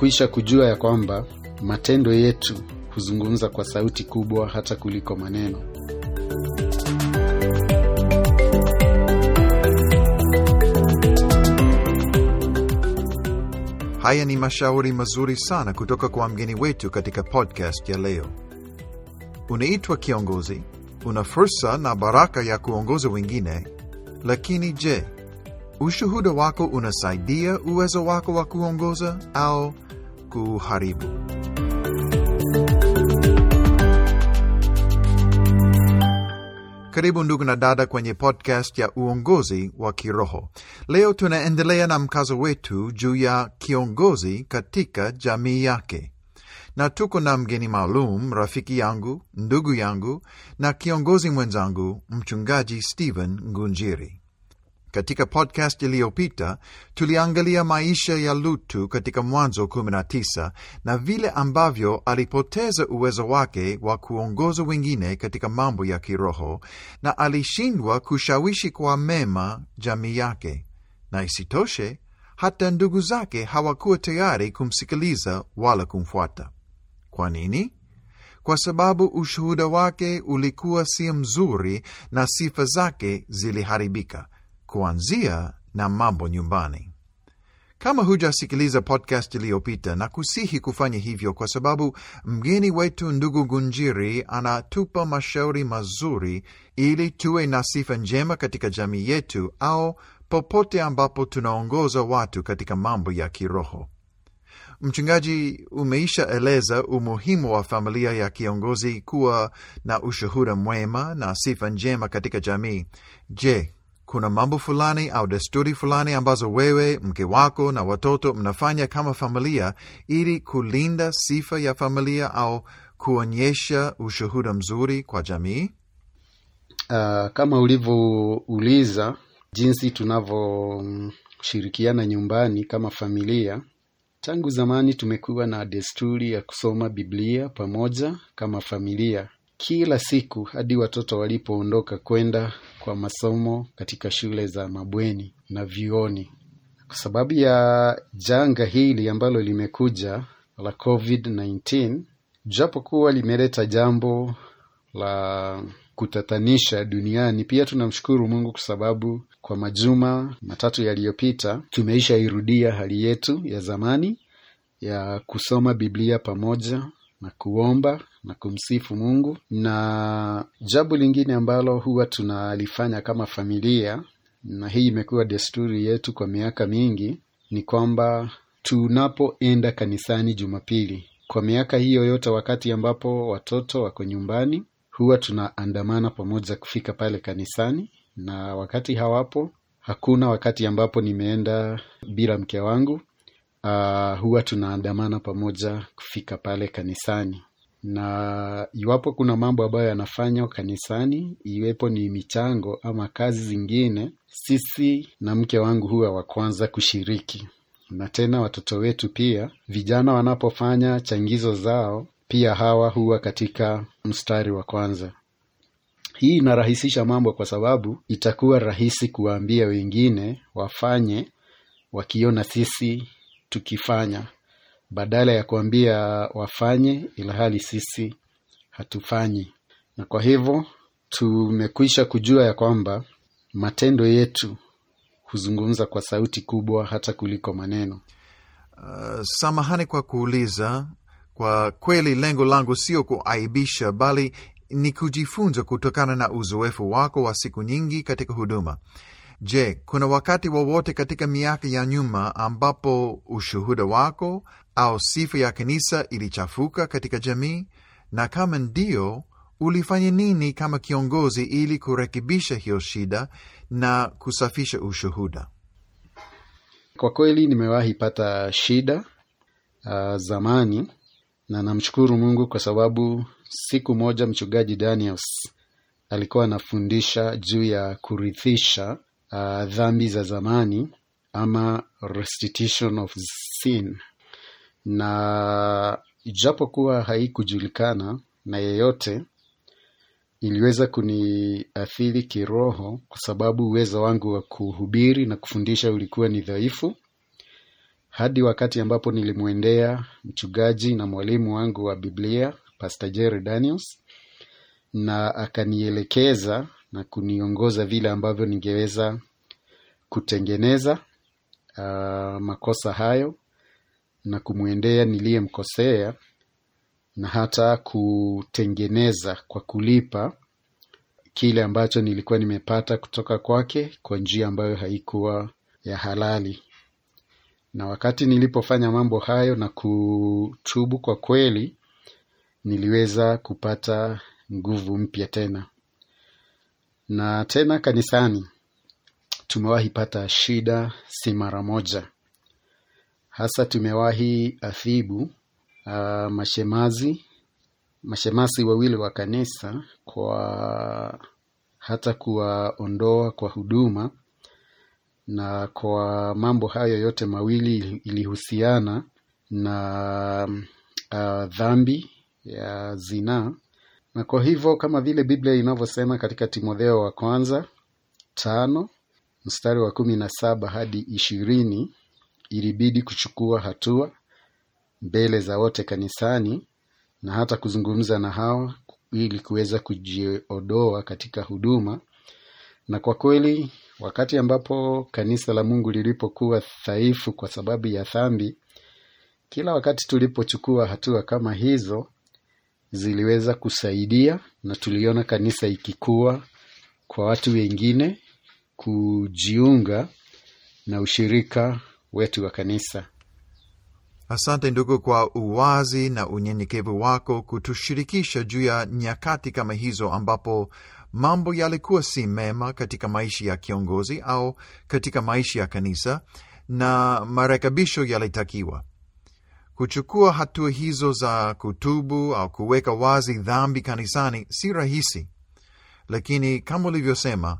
tumekwisha kujua ya kwamba matendo yetu huzungumza kwa sauti kubwa hata kuliko maneno. Haya ni mashauri mazuri sana kutoka kwa mgeni wetu katika podcast ya leo. Unaitwa kiongozi, una fursa na baraka ya kuongoza wengine, lakini je, ushuhuda wako unasaidia uwezo wako wa kuongoza au kuharibu? Karibu ndugu na dada kwenye podcast ya uongozi wa kiroho. Leo tunaendelea na mkazo wetu juu ya kiongozi katika jamii yake, na tuko na mgeni maalum, rafiki yangu, ndugu yangu na kiongozi mwenzangu, mchungaji Stephen Ngunjiri. Katika podcast iliyopita tuliangalia maisha ya Lutu katika Mwanzo 19 na vile ambavyo alipoteza uwezo wake wa kuongoza wengine katika mambo ya kiroho na alishindwa kushawishi kwa mema jamii yake, na isitoshe hata ndugu zake hawakuwa tayari kumsikiliza wala kumfuata. Kwa nini? Kwa sababu ushuhuda wake ulikuwa si mzuri na sifa zake ziliharibika kuanzia na mambo nyumbani. Kama hujasikiliza podcast iliyopita, na kusihi kufanya hivyo, kwa sababu mgeni wetu ndugu Gunjiri anatupa mashauri mazuri ili tuwe na sifa njema katika jamii yetu au popote ambapo tunaongoza watu katika mambo ya kiroho. Mchungaji, umeisha eleza umuhimu wa familia ya kiongozi kuwa na ushuhuda mwema na sifa njema katika jamii. Je, kuna mambo fulani au desturi fulani ambazo wewe, mke wako na watoto mnafanya kama familia ili kulinda sifa ya familia au kuonyesha ushuhuda mzuri kwa jamii? Uh, kama ulivyouliza jinsi tunavyoshirikiana nyumbani kama familia, tangu zamani tumekuwa na desturi ya kusoma Biblia pamoja kama familia kila siku hadi watoto walipoondoka kwenda kwa masomo katika shule za mabweni na vyuoni. Kwa sababu ya janga hili ambalo limekuja la COVID-19, japo kuwa limeleta jambo la kutatanisha duniani, pia tunamshukuru Mungu kwa sababu kwa majuma matatu yaliyopita tumeisha irudia hali yetu ya zamani ya kusoma Biblia pamoja na kuomba na kumsifu Mungu. Na jambo lingine ambalo huwa tunalifanya kama familia, na hii imekuwa desturi yetu kwa miaka mingi, ni kwamba tunapoenda kanisani Jumapili, kwa miaka hiyo yote, wakati ambapo watoto wako nyumbani, huwa tunaandamana pamoja kufika pale kanisani, na wakati hawapo, hakuna wakati ambapo nimeenda bila mke wangu. Uh, huwa tunaandamana pamoja kufika pale kanisani, na iwapo kuna mambo ambayo yanafanywa kanisani, iwepo ni michango ama kazi zingine, sisi na mke wangu huwa wa kwanza kushiriki, na tena watoto wetu pia, vijana wanapofanya changizo zao, pia hawa huwa katika mstari wa kwanza. Hii inarahisisha mambo kwa sababu itakuwa rahisi kuwaambia wengine wafanye wakiona sisi tukifanya badala ya kuambia wafanye ilhali sisi hatufanyi. Na kwa hivyo tumekwisha kujua ya kwamba matendo yetu huzungumza kwa sauti kubwa hata kuliko maneno. Uh, samahani kwa kuuliza. Kwa kweli lengo langu sio kuaibisha, bali ni kujifunza kutokana na uzoefu wako wa siku nyingi katika huduma. Je, kuna wakati wowote katika miaka ya nyuma ambapo ushuhuda wako au sifa ya kanisa ilichafuka katika jamii? Na kama ndio, ulifanya nini kama kiongozi ili kurekebisha hiyo shida na kusafisha ushuhuda? Kwa kweli nimewahi pata shida uh, zamani, na namshukuru Mungu kwa sababu siku moja mchungaji Daniels alikuwa anafundisha juu ya kurithisha uh, dhambi za zamani ama restitution of sin, na ijapokuwa haikujulikana na yeyote, iliweza kuniathiri kiroho, kwa sababu uwezo wangu wa kuhubiri na kufundisha ulikuwa ni dhaifu, hadi wakati ambapo nilimwendea mchungaji na mwalimu wangu wa Biblia Pastor Jerry Daniels, na akanielekeza na kuniongoza vile ambavyo ningeweza kutengeneza uh, makosa hayo na kumwendea niliyemkosea na hata kutengeneza kwa kulipa kile ambacho nilikuwa nimepata kutoka kwake kwa njia ambayo haikuwa ya halali. Na wakati nilipofanya mambo hayo na kutubu kwa kweli, niliweza kupata nguvu mpya tena. Na tena kanisani tumewahi pata shida si mara moja, hasa tumewahi athibu uh, mashemazi mashemasi wawili wa kanisa kwa hata kuwaondoa kwa huduma, na kwa mambo hayo yote mawili ilihusiana na uh, dhambi ya zinaa, na kwa hivyo kama vile Biblia inavyosema katika Timotheo wa kwanza tano mstari wa kumi na saba hadi ishirini ilibidi kuchukua hatua mbele za wote kanisani na hata kuzungumza na hao ili kuweza kujiodoa katika huduma. Na kwa kweli, wakati ambapo kanisa la Mungu lilipokuwa dhaifu kwa sababu ya dhambi, kila wakati tulipochukua hatua kama hizo ziliweza kusaidia, na tuliona kanisa ikikua kwa watu wengine kujiunga na ushirika wetu wa kanisa. Asante ndugu kwa uwazi na unyenyekevu wako kutushirikisha juu ya nyakati kama hizo ambapo mambo yalikuwa si mema katika maisha ya kiongozi au katika maisha ya kanisa na marekebisho yalitakiwa. Kuchukua hatua hizo za kutubu au kuweka wazi dhambi kanisani si rahisi, lakini kama ulivyosema,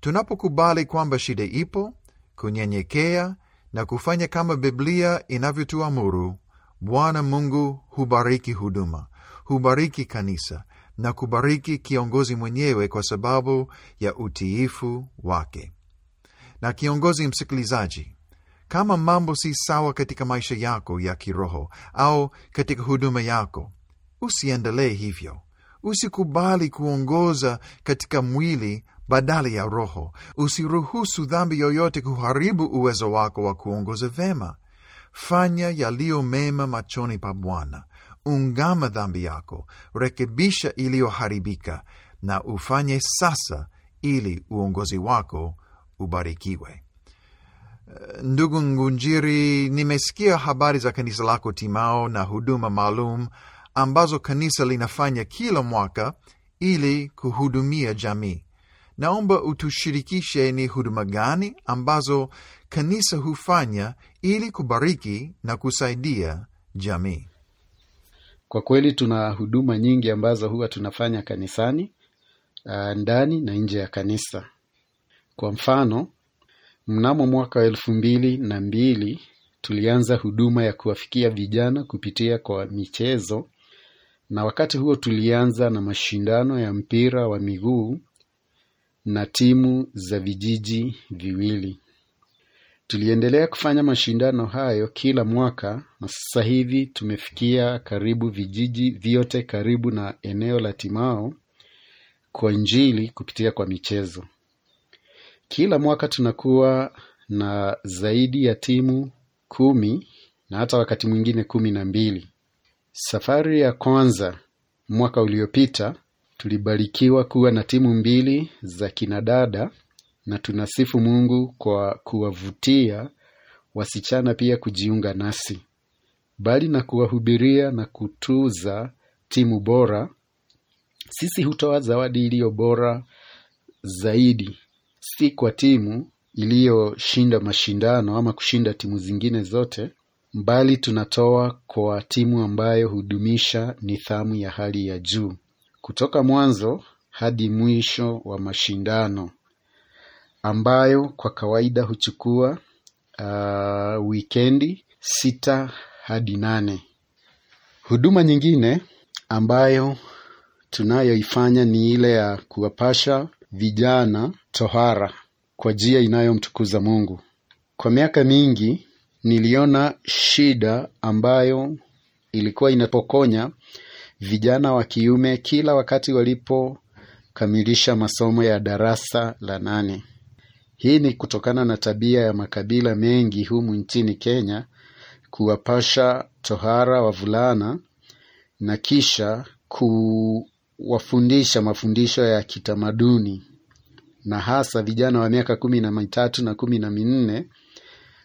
tunapokubali kwamba shida ipo, kunyenyekea na kufanya kama Biblia inavyotuamuru, Bwana Mungu hubariki huduma, hubariki kanisa na kubariki kiongozi mwenyewe kwa sababu ya utiifu wake. Na kiongozi msikilizaji, kama mambo si sawa katika maisha yako ya kiroho au katika huduma yako, usiendelee hivyo. Usikubali kuongoza katika mwili badala ya roho. Usiruhusu dhambi yoyote kuharibu uwezo wako wa kuongoza vema. Fanya yaliyo mema machoni pa Bwana. Ungama dhambi yako, rekebisha iliyoharibika, na ufanye sasa, ili uongozi wako ubarikiwe. Ndugu Ngunjiri, nimesikia habari za kanisa lako Timao na huduma maalum ambazo kanisa linafanya kila mwaka ili kuhudumia jamii. Naomba utushirikishe ni huduma gani ambazo kanisa hufanya ili kubariki na kusaidia jamii. Kwa kweli tuna huduma nyingi ambazo huwa tunafanya kanisani, uh, ndani na nje ya kanisa. Kwa mfano, mnamo mwaka wa elfu mbili na mbili tulianza huduma ya kuwafikia vijana kupitia kwa michezo, na wakati huo tulianza na mashindano ya mpira wa miguu na timu za vijiji viwili. Tuliendelea kufanya mashindano hayo kila mwaka na sasa hivi tumefikia karibu vijiji vyote karibu na eneo la Timao kwa Injili kupitia kwa michezo. Kila mwaka tunakuwa na zaidi ya timu kumi na hata wakati mwingine kumi na mbili. Safari ya kwanza mwaka uliopita tulibarikiwa kuwa na timu mbili za kinadada na tunasifu Mungu kwa kuwavutia wasichana pia kujiunga nasi. Bali na kuwahubiria na kutuza timu bora, sisi hutoa zawadi iliyo bora zaidi, si kwa timu iliyoshinda mashindano ama kushinda timu zingine zote, bali tunatoa kwa timu ambayo hudumisha nidhamu ya hali ya juu kutoka mwanzo hadi mwisho wa mashindano ambayo kwa kawaida huchukua uh, wikendi sita hadi nane. Huduma nyingine ambayo tunayoifanya ni ile ya kuwapasha vijana tohara kwa njia inayomtukuza Mungu. Kwa miaka mingi niliona shida ambayo ilikuwa inapokonya vijana wa kiume kila wakati walipokamilisha masomo ya darasa la nane. Hii ni kutokana na tabia ya makabila mengi humu nchini Kenya kuwapasha tohara wavulana na kisha kuwafundisha mafundisho ya kitamaduni, na hasa vijana wa miaka kumi na mitatu na kumi na minne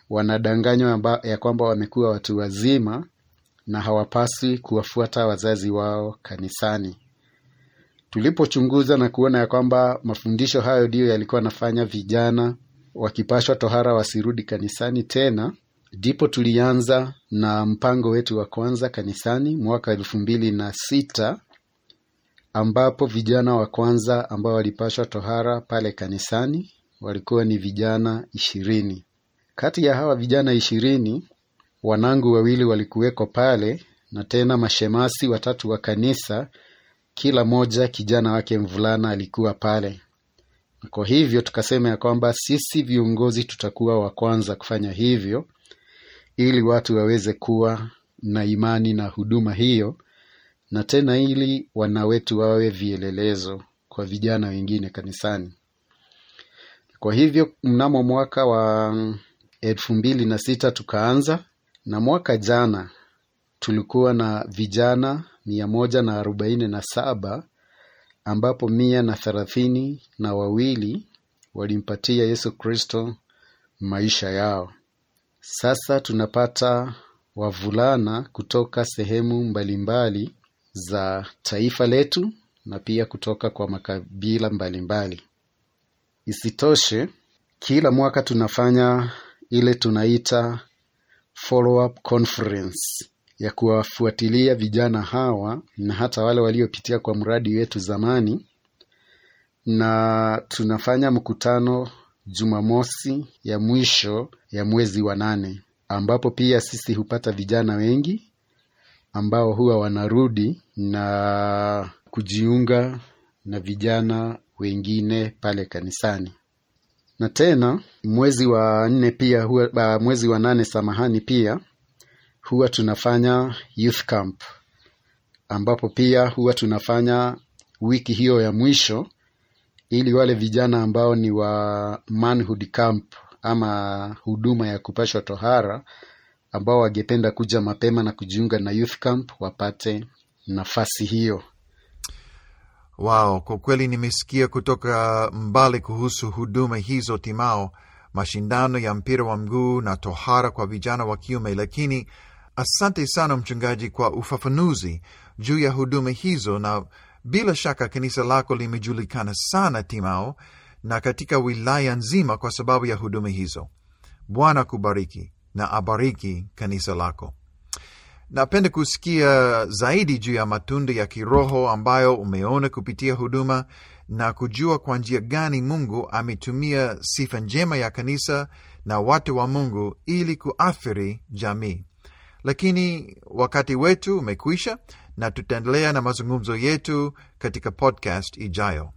wanadanganywa ya kwamba wamekuwa watu wazima na hawapaswi kuwafuata wazazi wao kanisani. Tulipochunguza na kuona ya kwamba mafundisho hayo ndiyo yalikuwa anafanya vijana wakipashwa tohara wasirudi kanisani tena, ndipo tulianza na mpango wetu wa kwanza kanisani mwaka elfu mbili na sita ambapo vijana wa kwanza ambao walipashwa tohara pale kanisani walikuwa ni vijana ishirini. Kati ya hawa vijana ishirini wanangu wawili walikuweko pale na tena mashemasi watatu wa kanisa, kila moja kijana wake mvulana alikuwa pale. Kwa hivyo tukasema ya kwamba sisi viongozi tutakuwa wa kwanza kufanya hivyo, ili watu waweze kuwa na imani na huduma hiyo, na tena ili wana wetu wawe vielelezo kwa vijana wengine kanisani. Kwa hivyo mnamo mwaka wa elfu mbili na sita tukaanza na mwaka jana tulikuwa na vijana mia moja na arobaini na saba ambapo mia na thelathini na wawili walimpatia Yesu Kristo maisha yao. Sasa tunapata wavulana kutoka sehemu mbalimbali za taifa letu na pia kutoka kwa makabila mbalimbali. Isitoshe, kila mwaka tunafanya ile tunaita follow up conference ya kuwafuatilia vijana hawa na hata wale waliopitia kwa mradi wetu zamani, na tunafanya mkutano Jumamosi ya mwisho ya mwezi wa nane, ambapo pia sisi hupata vijana wengi ambao huwa wanarudi na kujiunga na vijana wengine pale kanisani. Na tena mwezi wa nne pia huwa, mwezi wa nane samahani, pia huwa tunafanya youth camp, ambapo pia huwa tunafanya wiki hiyo ya mwisho, ili wale vijana ambao ni wa manhood camp ama huduma ya kupashwa tohara, ambao wangependa kuja mapema na kujiunga na youth camp wapate nafasi hiyo. Wao kwa kweli nimesikia kutoka mbali kuhusu huduma hizo timao, mashindano ya mpira wa mguu na tohara kwa vijana wa kiume. Lakini asante sana mchungaji kwa ufafanuzi juu ya huduma hizo, na bila shaka kanisa lako limejulikana sana timao na katika wilaya nzima kwa sababu ya huduma hizo. Bwana kubariki na abariki kanisa lako. Napenda kusikia zaidi juu ya matunda ya kiroho ambayo umeona kupitia huduma na kujua kwa njia gani Mungu ametumia sifa njema ya kanisa na watu wa Mungu ili kuathiri jamii. Lakini wakati wetu umekwisha, na tutaendelea na mazungumzo yetu katika podcast ijayo.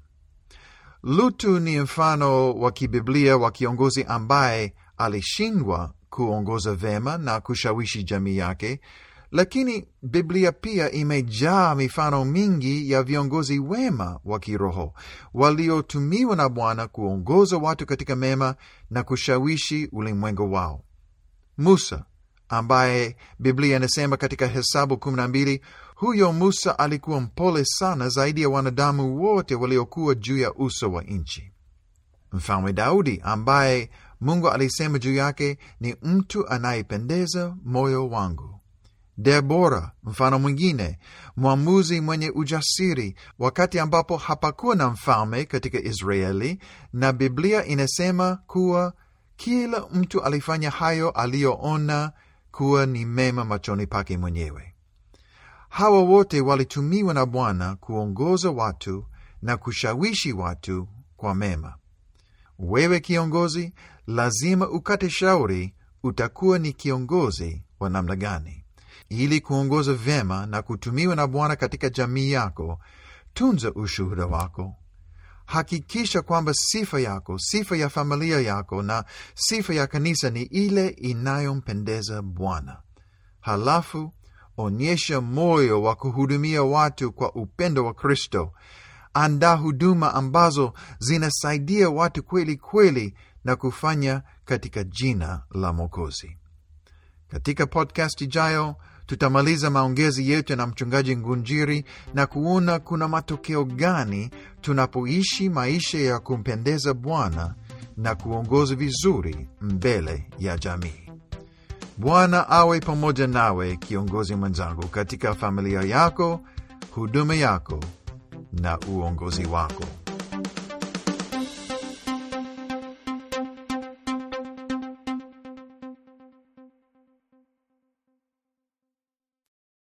Lutu ni mfano wa kibiblia wa kiongozi ambaye alishindwa kuongoza vema na kushawishi jamii yake lakini Biblia pia imejaa mifano mingi ya viongozi wema wa kiroho waliotumiwa na Bwana kuongoza watu katika mema na kushawishi ulimwengu wao. Musa ambaye Biblia inasema katika Hesabu 12, huyo Musa alikuwa mpole sana zaidi ya wanadamu wote waliokuwa juu ya uso wa nchi. Mfalme Daudi ambaye Mungu alisema juu yake ni mtu anayependeza moyo wangu. Debora, mfano mwingine, mwamuzi mwenye ujasiri, wakati ambapo hapakuwa na mfalme katika Israeli, na Biblia inasema kuwa kila mtu alifanya hayo aliyoona kuwa ni mema machoni pake mwenyewe. Hawa wote walitumiwa na Bwana kuongoza watu na kushawishi watu kwa mema. Wewe kiongozi, lazima ukate shauri utakuwa ni kiongozi wa namna gani. Ili kuongoza vyema na kutumiwa na Bwana katika jamii yako, tunza ushuhuda wako. hakikisha kwamba sifa yako sifa ya familia yako na sifa ya kanisa ni ile inayompendeza bwana halafu onyesha moyo wa kuhudumia watu kwa upendo wa kristo andaa huduma ambazo zinasaidia watu kweli kweli na kufanya katika jina la mwokozi. Katika podcast ijayo tutamaliza maongezi yetu na mchungaji ngunjiri na kuona kuna matokeo gani tunapoishi maisha ya kumpendeza bwana na kuongoza vizuri mbele ya jamii. Bwana awe pamoja nawe kiongozi mwenzangu katika familia yako huduma yako na uongozi wako